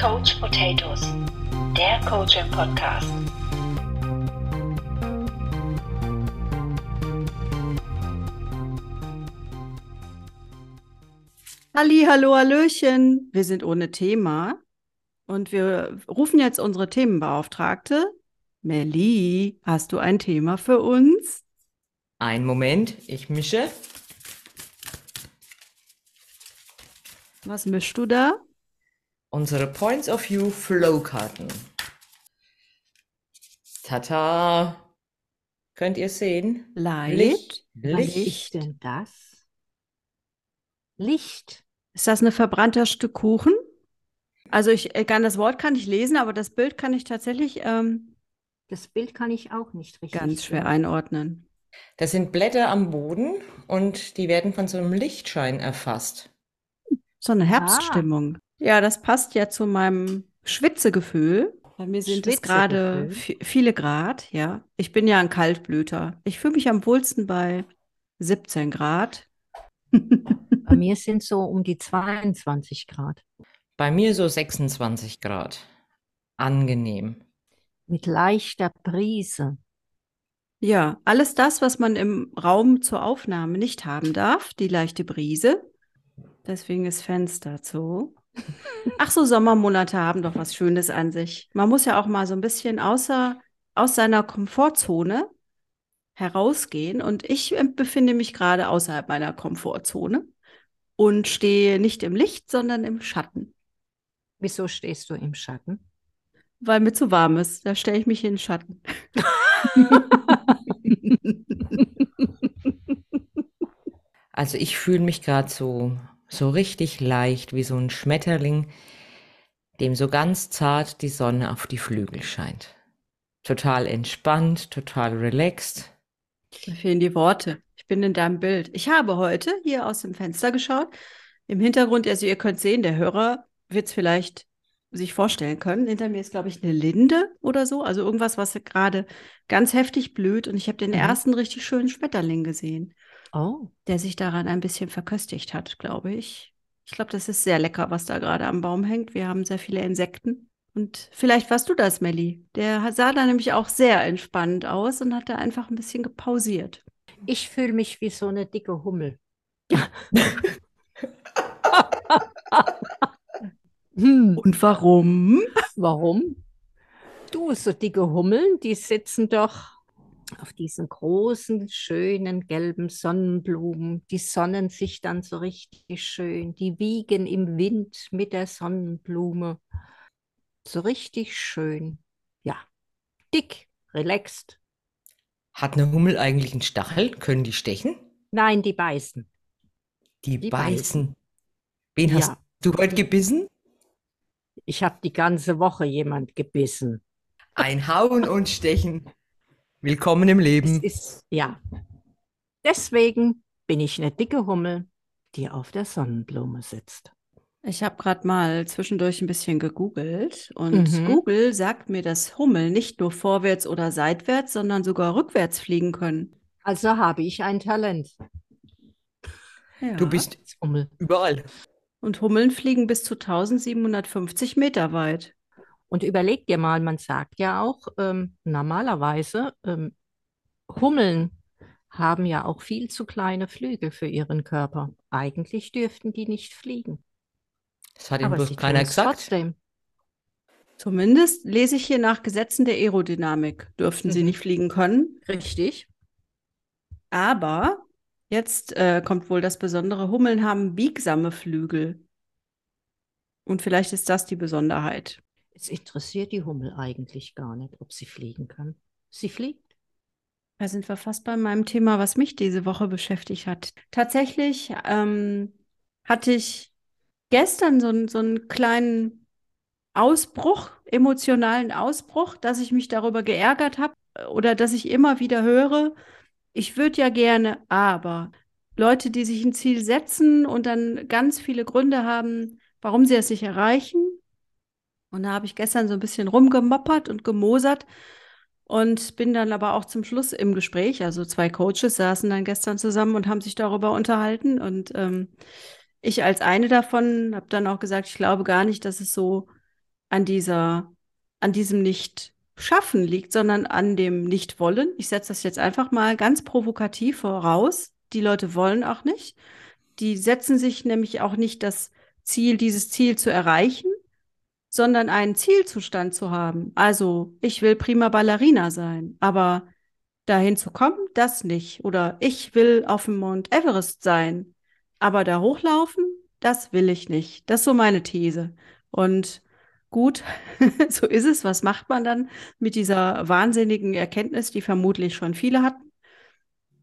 Coach Potatoes, der Coaching Podcast. Halli, hallo, hallöchen. Wir sind ohne Thema und wir rufen jetzt unsere Themenbeauftragte. Melli, hast du ein Thema für uns? Ein Moment, ich mische. Was mischst du da? Unsere Points of View Flow-Karten. Tata! Könnt ihr sehen? Light. Licht. Was Licht. ist denn das? Licht. Ist das ein verbrannter Stück Kuchen? Also ich äh, kann das Wort kann ich lesen, aber das Bild kann ich tatsächlich ähm, Das Bild kann ich auch nicht richtig ganz schwer sehen. einordnen. Das sind Blätter am Boden und die werden von so einem Lichtschein erfasst. So eine Herbststimmung. Ja, das passt ja zu meinem Schwitzegefühl. Bei mir sind es gerade viele Grad, ja. Ich bin ja ein Kaltblüter. Ich fühle mich am wohlsten bei 17 Grad. Bei mir sind so um die 22 Grad. Bei mir so 26 Grad. Angenehm. Mit leichter Brise. Ja, alles das, was man im Raum zur Aufnahme nicht haben darf, die leichte Brise. Deswegen ist Fenster zu. Ach so, Sommermonate haben doch was Schönes an sich. Man muss ja auch mal so ein bisschen außer, aus seiner Komfortzone herausgehen. Und ich befinde mich gerade außerhalb meiner Komfortzone und stehe nicht im Licht, sondern im Schatten, Wieso stehst du im Schatten? weil mir zu warm ist. Da stelle ich mich in den Schatten. Also ich fühle mich gerade so, so richtig leicht wie so ein Schmetterling, dem so ganz zart die Sonne auf die Flügel scheint. Total entspannt, total relaxed. Mir fehlen die Worte. Ich bin in deinem Bild. Ich habe heute hier aus dem Fenster geschaut. Im Hintergrund, also ihr könnt sehen, der Hörer wird es vielleicht sich vorstellen können. Hinter mir ist, glaube ich, eine Linde oder so. Also irgendwas, was gerade ganz heftig blüht. Und ich habe den Mhm. ersten richtig schönen Schmetterling gesehen, Oh, der sich daran ein bisschen verköstigt hat, glaube ich. Ich glaube, das ist sehr lecker, was da gerade am Baum hängt. Wir haben sehr viele Insekten. Und vielleicht warst du das, Melli. Der sah da nämlich auch sehr entspannt aus und hat da einfach ein bisschen gepausiert. ich fühle mich wie so eine dicke Hummel. Hm, Und warum? warum? Du, so dicke Hummeln, die sitzen doch auf diesen großen, schönen gelben Sonnenblumen. Die sonnen sich dann so richtig schön. Die wiegen im Wind mit der Sonnenblume. So richtig schön. Ja, dick, relaxed. Hat eine Hummel eigentlich einen Stachel? Können die stechen? Nein, die beißen. Die, Die beißen. beißen. Wen hast Ja. du heute gebissen? Ich habe die ganze Woche jemand gebissen. Ein Hauen und Stechen. Willkommen im Es Leben. ist, ja. Deswegen bin ich eine dicke Hummel, die auf der Sonnenblume sitzt. Ich habe gerade mal zwischendurch ein bisschen gegoogelt und Mhm. Google sagt mir, dass Hummel nicht nur vorwärts oder seitwärts, sondern sogar rückwärts fliegen können. Also habe ich ein Talent. Ja. Du bist Hummel. überall. Und Hummeln fliegen bis zu 1750 Meter weit. Und überleg dir mal, man sagt ja auch, ähm, normalerweise, ähm, Hummeln haben ja auch viel zu kleine Flügel für ihren Körper. Eigentlich dürften die nicht fliegen. Das hat ihm bloß sie keiner gesagt. trotzdem. Zumindest lese ich hier nach Gesetzen der Aerodynamik, dürften sie Mhm. nicht fliegen können. Richtig. Aber jetzt äh, kommt wohl das Besondere, Hummeln haben biegsame Flügel. Und vielleicht ist das die Besonderheit. Es interessiert die Hummel eigentlich gar nicht, ob sie fliegen kann. Sie fliegt. Da sind wir fast bei meinem Thema, was mich diese Woche beschäftigt hat. Tatsächlich ähm, hatte ich gestern so, so einen kleinen Ausbruch, emotionalen Ausbruch, dass ich mich darüber geärgert habe oder dass ich immer wieder höre, ich würde ja gerne, aber Leute, die sich ein Ziel setzen und dann ganz viele Gründe haben, warum sie es nicht erreichen. Und da habe ich gestern so ein bisschen rumgemoppert und gemosert und bin dann aber auch zum Schluss im Gespräch. Also zwei Coaches saßen dann gestern zusammen und haben sich darüber unterhalten. Und ähm, ich als eine davon habe dann auch gesagt, ich glaube gar nicht, dass es so an dieser, an diesem Nicht-Schaffen liegt, sondern an dem Nicht-Wollen. Ich setze das jetzt einfach mal ganz provokativ voraus. Die Leute wollen auch nicht. Die setzen sich nämlich auch nicht das Ziel, dieses Ziel zu erreichen, sondern einen Zielzustand zu haben. Also, ich will prima Ballerina sein, aber dahin zu kommen, das nicht. Oder ich will auf dem Mount Everest sein, aber da hochlaufen, das will ich nicht. Das ist so meine These. Und gut, so ist es. Was macht man dann mit dieser wahnsinnigen Erkenntnis, die vermutlich schon viele hatten?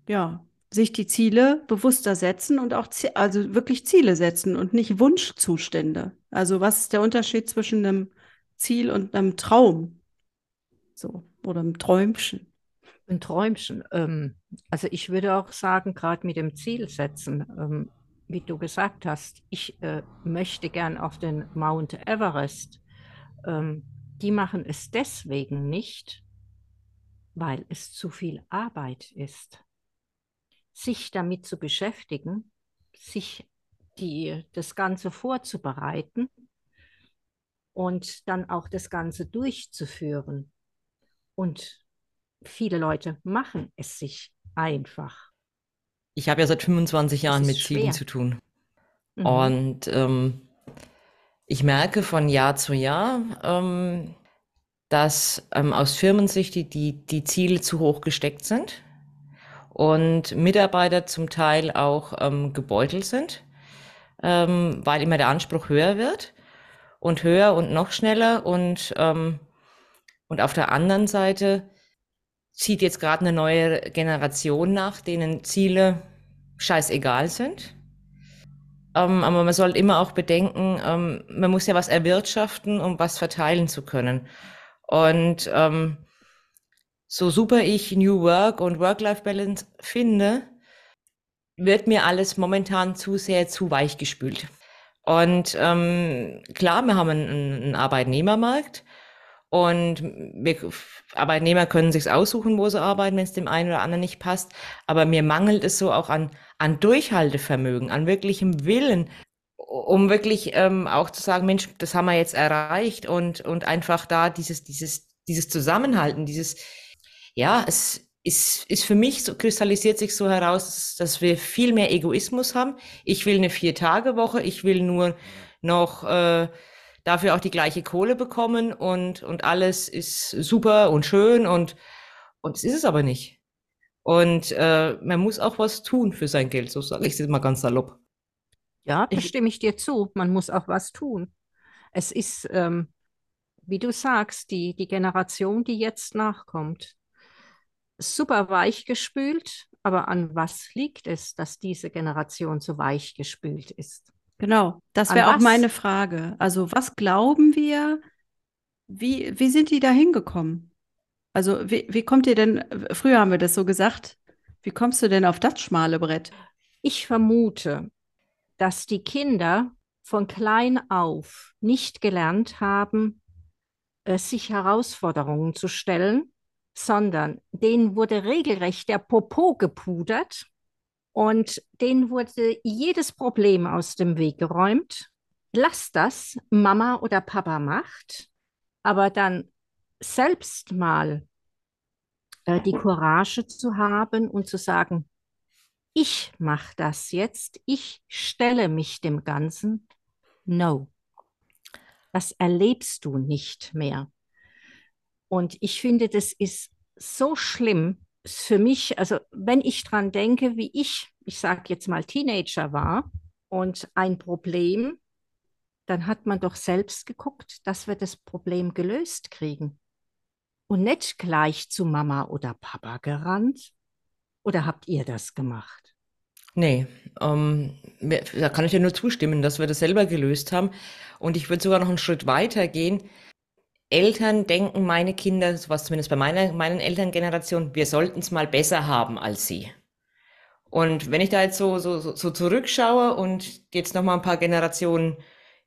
Ja, sich die Ziele bewusster setzen und auch also wirklich Ziele setzen und nicht Wunschzustände. Also was ist der Unterschied zwischen einem Ziel und einem Traum? So, oder einem Träumchen. Ein Träumchen. Ähm, also ich würde auch sagen, gerade mit dem Ziel setzen, ähm, wie du gesagt hast, ich äh, möchte gern auf den Mount Everest. Ähm, die machen es deswegen nicht, weil es zu viel Arbeit ist sich damit zu beschäftigen, sich die, das Ganze vorzubereiten und dann auch das Ganze durchzuführen. Und viele Leute machen es sich einfach. Ich habe ja seit 25 Jahren mit Zielen zu tun. Mhm. Und ähm, ich merke von Jahr zu Jahr, ähm, dass ähm, aus Firmensicht die, die, die Ziele zu hoch gesteckt sind und Mitarbeiter zum Teil auch ähm, gebeutelt sind, ähm, weil immer der Anspruch höher wird und höher und noch schneller und ähm, und auf der anderen Seite zieht jetzt gerade eine neue Generation nach, denen Ziele scheißegal sind. Ähm, aber man sollte immer auch bedenken, ähm, man muss ja was erwirtschaften, um was verteilen zu können. Und ähm, so super ich New Work und Work-Life-Balance finde, wird mir alles momentan zu sehr zu weich gespült. Und ähm, klar, wir haben einen, einen Arbeitnehmermarkt und wir, Arbeitnehmer können sich aussuchen, wo sie arbeiten, wenn es dem einen oder anderen nicht passt. Aber mir mangelt es so auch an, an Durchhaltevermögen, an wirklichem Willen, um wirklich ähm, auch zu sagen, Mensch, das haben wir jetzt erreicht und, und einfach da dieses, dieses, dieses Zusammenhalten, dieses, ja, es ist, ist für mich so, kristallisiert sich so heraus, dass wir viel mehr Egoismus haben. Ich will eine Vier-Tage-Woche, ich will nur noch äh, dafür auch die gleiche Kohle bekommen und, und alles ist super und schön und, und es ist es aber nicht. Und äh, man muss auch was tun für sein Geld, so sage ich es mal ganz salopp. Ja, da stimme ich dir zu. Man muss auch was tun. Es ist, ähm, wie du sagst, die, die Generation, die jetzt nachkommt, super weichgespült, aber an was liegt es, dass diese Generation so weichgespült ist? Genau, das wäre auch meine Frage. Also was glauben wir, wie, wie sind die da hingekommen? Also wie, wie kommt ihr denn, früher haben wir das so gesagt, wie kommst du denn auf das schmale Brett? Ich vermute, dass die Kinder von klein auf nicht gelernt haben, äh, sich Herausforderungen zu stellen sondern denen wurde regelrecht der Popo gepudert und denen wurde jedes Problem aus dem Weg geräumt. Lass das, Mama oder Papa macht, aber dann selbst mal äh, die Courage zu haben und zu sagen, ich mache das jetzt, ich stelle mich dem Ganzen. No, das erlebst du nicht mehr. Und ich finde, das ist so schlimm für mich, also wenn ich dran denke, wie ich, ich sage jetzt mal Teenager war und ein Problem, dann hat man doch selbst geguckt, dass wir das Problem gelöst kriegen. Und nicht gleich zu Mama oder Papa gerannt. Oder habt ihr das gemacht? Nee, ähm, da kann ich ja nur zustimmen, dass wir das selber gelöst haben. Und ich würde sogar noch einen Schritt weiter gehen. Eltern denken, meine Kinder, was zumindest bei meiner, meinen Elterngeneration, wir sollten es mal besser haben als sie. Und wenn ich da jetzt so, so, so zurückschaue und jetzt noch mal ein paar Generationen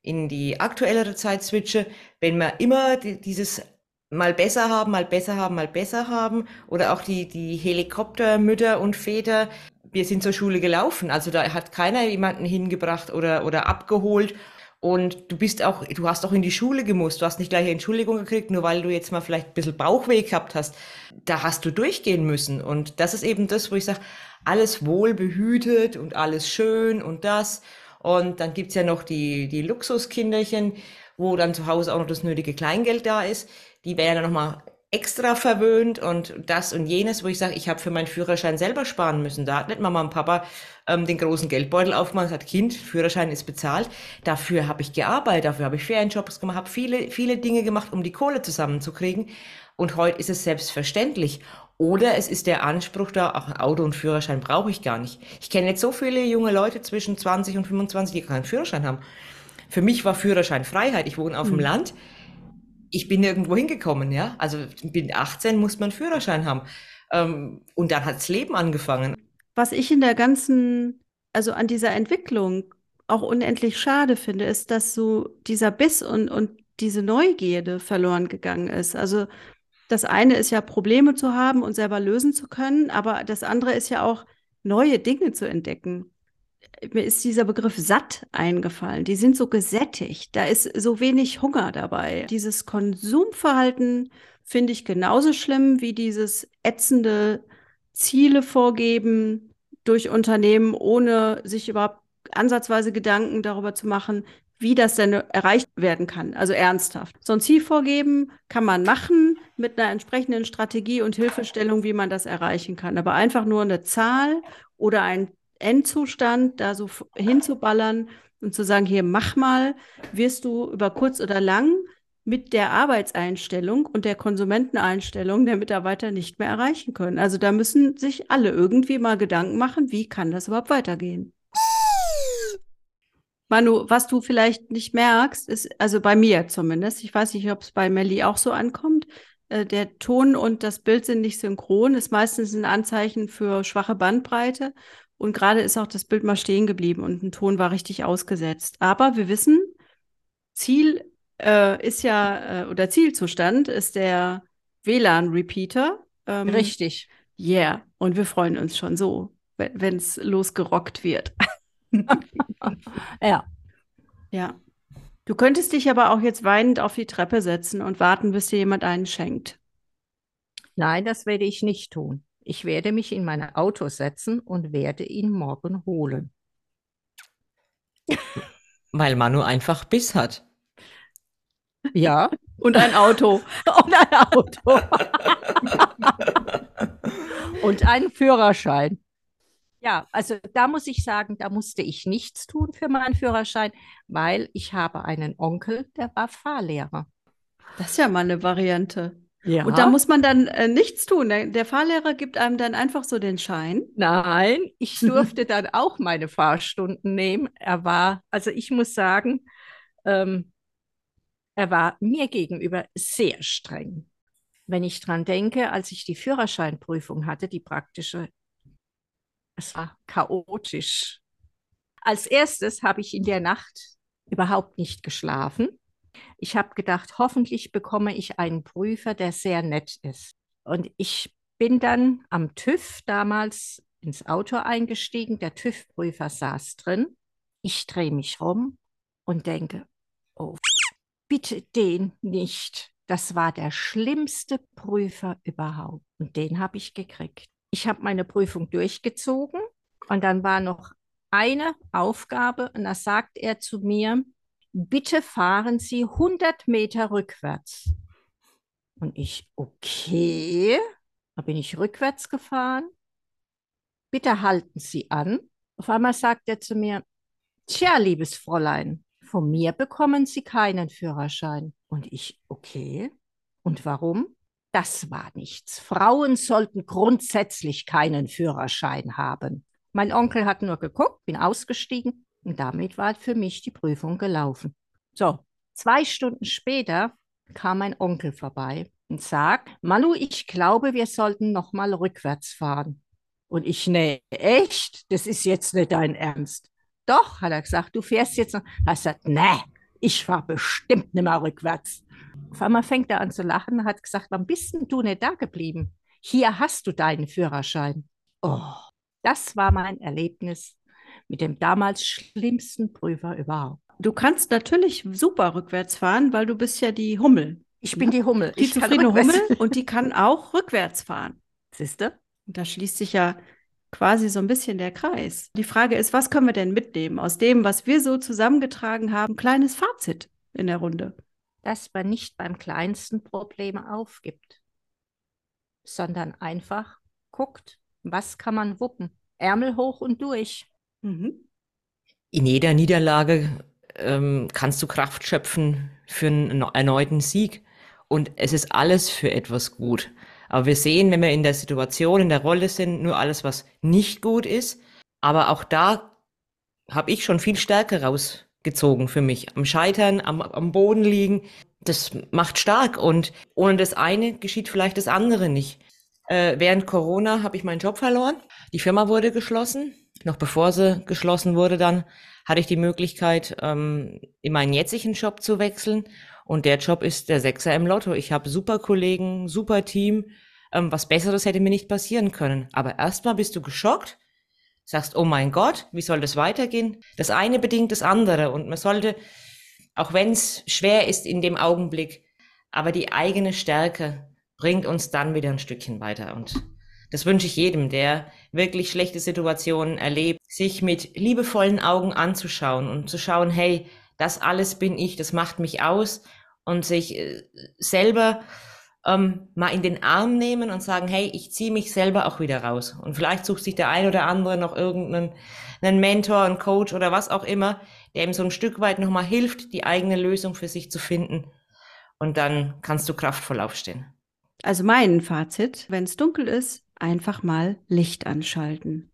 in die aktuellere Zeit switche, wenn wir immer die, dieses mal besser haben, mal besser haben, mal besser haben oder auch die, die Helikoptermütter und Väter, wir sind zur Schule gelaufen, also da hat keiner jemanden hingebracht oder, oder abgeholt Und du bist auch, du hast auch in die Schule gemusst. Du hast nicht gleich eine Entschuldigung gekriegt, nur weil du jetzt mal vielleicht ein bisschen Bauchweh gehabt hast. Da hast du durchgehen müssen. Und das ist eben das, wo ich sage, alles wohl behütet und alles schön und das. Und dann gibt's ja noch die, die Luxuskinderchen, wo dann zu Hause auch noch das nötige Kleingeld da ist. Die werden dann nochmal extra verwöhnt und das und jenes, wo ich sage, ich habe für meinen Führerschein selber sparen müssen. Da hat nicht Mama und Papa ähm, den großen Geldbeutel aufgemacht und gesagt, Kind, Führerschein ist bezahlt. Dafür habe ich gearbeitet, dafür habe ich Ferienjobs gemacht, habe viele, viele Dinge gemacht, um die Kohle zusammenzukriegen. Und heute ist es selbstverständlich. Oder es ist der Anspruch da, auch ein Auto und Führerschein brauche ich gar nicht. Ich kenne jetzt so viele junge Leute zwischen 20 und 25, die keinen Führerschein haben. Für mich war Führerschein Freiheit. Ich wohne auf mhm. dem Land ich bin nirgendwo hingekommen, ja. Also bin 18, muss man Führerschein haben. Ähm, und dann hat das Leben angefangen. Was ich in der ganzen, also an dieser Entwicklung auch unendlich schade finde, ist, dass so dieser Biss und, und diese Neugierde verloren gegangen ist. Also das eine ist ja Probleme zu haben und selber lösen zu können, aber das andere ist ja auch neue Dinge zu entdecken mir ist dieser Begriff satt eingefallen. Die sind so gesättigt. Da ist so wenig Hunger dabei. Dieses Konsumverhalten finde ich genauso schlimm wie dieses ätzende Ziele vorgeben durch Unternehmen, ohne sich überhaupt ansatzweise Gedanken darüber zu machen, wie das denn erreicht werden kann. Also ernsthaft. So ein Ziel vorgeben kann man machen mit einer entsprechenden Strategie und Hilfestellung, wie man das erreichen kann. Aber einfach nur eine Zahl oder ein Endzustand da so hinzuballern und zu sagen, hier mach mal, wirst du über kurz oder lang mit der Arbeitseinstellung und der Konsumenteneinstellung der Mitarbeiter nicht mehr erreichen können. Also da müssen sich alle irgendwie mal Gedanken machen, wie kann das überhaupt weitergehen. Manu, was du vielleicht nicht merkst, ist, also bei mir zumindest, ich weiß nicht, ob es bei Melli auch so ankommt, äh, der Ton und das Bild sind nicht synchron, ist meistens ein Anzeichen für schwache Bandbreite. Und gerade ist auch das Bild mal stehen geblieben und ein Ton war richtig ausgesetzt. Aber wir wissen, Ziel äh, ist ja, äh, oder Zielzustand ist der WLAN-Repeater. Ähm, richtig. Yeah. Und wir freuen uns schon so, wenn es losgerockt wird. ja. Ja. Du könntest dich aber auch jetzt weinend auf die Treppe setzen und warten, bis dir jemand einen schenkt. Nein, das werde ich nicht tun. Ich werde mich in mein Auto setzen und werde ihn morgen holen. Weil Manu einfach Biss hat. Ja. Und ein Auto. und ein Auto. und einen Führerschein. Ja, also da muss ich sagen, da musste ich nichts tun für meinen Führerschein, weil ich habe einen Onkel, der war Fahrlehrer. Das ist ja mal eine Variante. Ja. Und da muss man dann äh, nichts tun. Der, Fahrlehrer gibt einem dann einfach so den Schein. Nein, ich durfte dann auch meine Fahrstunden nehmen. Er war, also ich muss sagen, ähm, er war mir gegenüber sehr streng. Wenn ich dran denke, als ich die Führerscheinprüfung hatte, die praktische, es war chaotisch. Als erstes habe ich in der Nacht überhaupt nicht geschlafen ich habe gedacht, hoffentlich bekomme ich einen Prüfer, der sehr nett ist. Und ich bin dann am TÜV damals ins Auto eingestiegen. Der TÜV-Prüfer saß drin. Ich drehe mich rum und denke, oh, bitte den nicht. Das war der schlimmste Prüfer überhaupt. Und den habe ich gekriegt. Ich habe meine Prüfung durchgezogen und dann war noch eine Aufgabe und da sagt er zu mir, bitte fahren Sie 100 Meter rückwärts. Und ich, okay, da bin ich rückwärts gefahren. Bitte halten Sie an. Auf einmal sagt er zu mir, tja, liebes Fräulein, von mir bekommen Sie keinen Führerschein. Und ich, okay. Und warum? Das war nichts. Frauen sollten grundsätzlich keinen Führerschein haben. Mein Onkel hat nur geguckt, bin ausgestiegen und damit war für mich die Prüfung gelaufen. So, zwei Stunden später kam mein Onkel vorbei und sagt, Manu, ich glaube, wir sollten noch mal rückwärts fahren. Und ich, nee, echt? Das ist jetzt nicht dein Ernst. Doch, hat er gesagt, du fährst jetzt noch. Er gesagt, nee, ich fahre bestimmt nicht mehr rückwärts. Auf einmal fängt er an zu lachen und hat gesagt, wann bist denn du nicht da geblieben? Hier hast du deinen Führerschein. Oh, das war mein Erlebnis mit dem damals schlimmsten Prüfer überhaupt. Du kannst natürlich super rückwärts fahren, weil du bist ja die Hummel. Ich bin die Hummel. Die Ich zufriedene Hummel und die kann auch rückwärts fahren. Siehste? Und da schließt sich ja quasi so ein bisschen der Kreis. Die Frage ist, was können wir denn mitnehmen aus dem, was wir so zusammengetragen haben? Kleines Fazit in der Runde. Dass man nicht beim kleinsten Problem aufgibt, sondern einfach guckt, was kann man wuppen. Ärmel hoch und durch. Mhm. In jeder Niederlage ähm, kannst du Kraft schöpfen für einen erneuten Sieg. Und es ist alles für etwas gut. Aber wir sehen, wenn wir in der Situation, in der Rolle sind, nur alles, was nicht gut ist. Aber auch da habe ich schon viel Stärke rausgezogen für mich. Am Scheitern, am, am Boden liegen, das macht stark. Und ohne das eine geschieht vielleicht das andere nicht. Äh, während Corona habe ich meinen Job verloren. Die Firma wurde geschlossen. Noch bevor sie geschlossen wurde, dann hatte ich die Möglichkeit, ähm, in meinen jetzigen Job zu wechseln. Und der Job ist der Sechser im Lotto. Ich habe super Kollegen, super Team. Ähm, was Besseres hätte mir nicht passieren können. Aber erstmal bist du geschockt, sagst, oh mein Gott, wie soll das weitergehen? Das eine bedingt das andere. Und man sollte, auch wenn es schwer ist in dem Augenblick, aber die eigene Stärke bringt uns dann wieder ein Stückchen weiter. Und das wünsche ich jedem, der wirklich schlechte Situationen erlebt, sich mit liebevollen Augen anzuschauen und zu schauen, hey, das alles bin ich, das macht mich aus und sich äh, selber ähm, mal in den Arm nehmen und sagen, hey, ich ziehe mich selber auch wieder raus. Und vielleicht sucht sich der ein oder andere noch irgendeinen einen Mentor, einen Coach oder was auch immer, der ihm so ein Stück weit nochmal hilft, die eigene Lösung für sich zu finden. Und dann kannst du kraftvoll aufstehen. Also mein Fazit, wenn es dunkel ist, einfach mal Licht anschalten.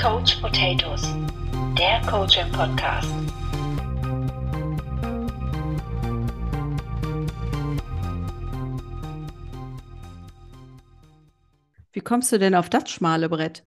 Coach Potatoes, der Coaching Podcast. Wie kommst du denn auf das schmale Brett?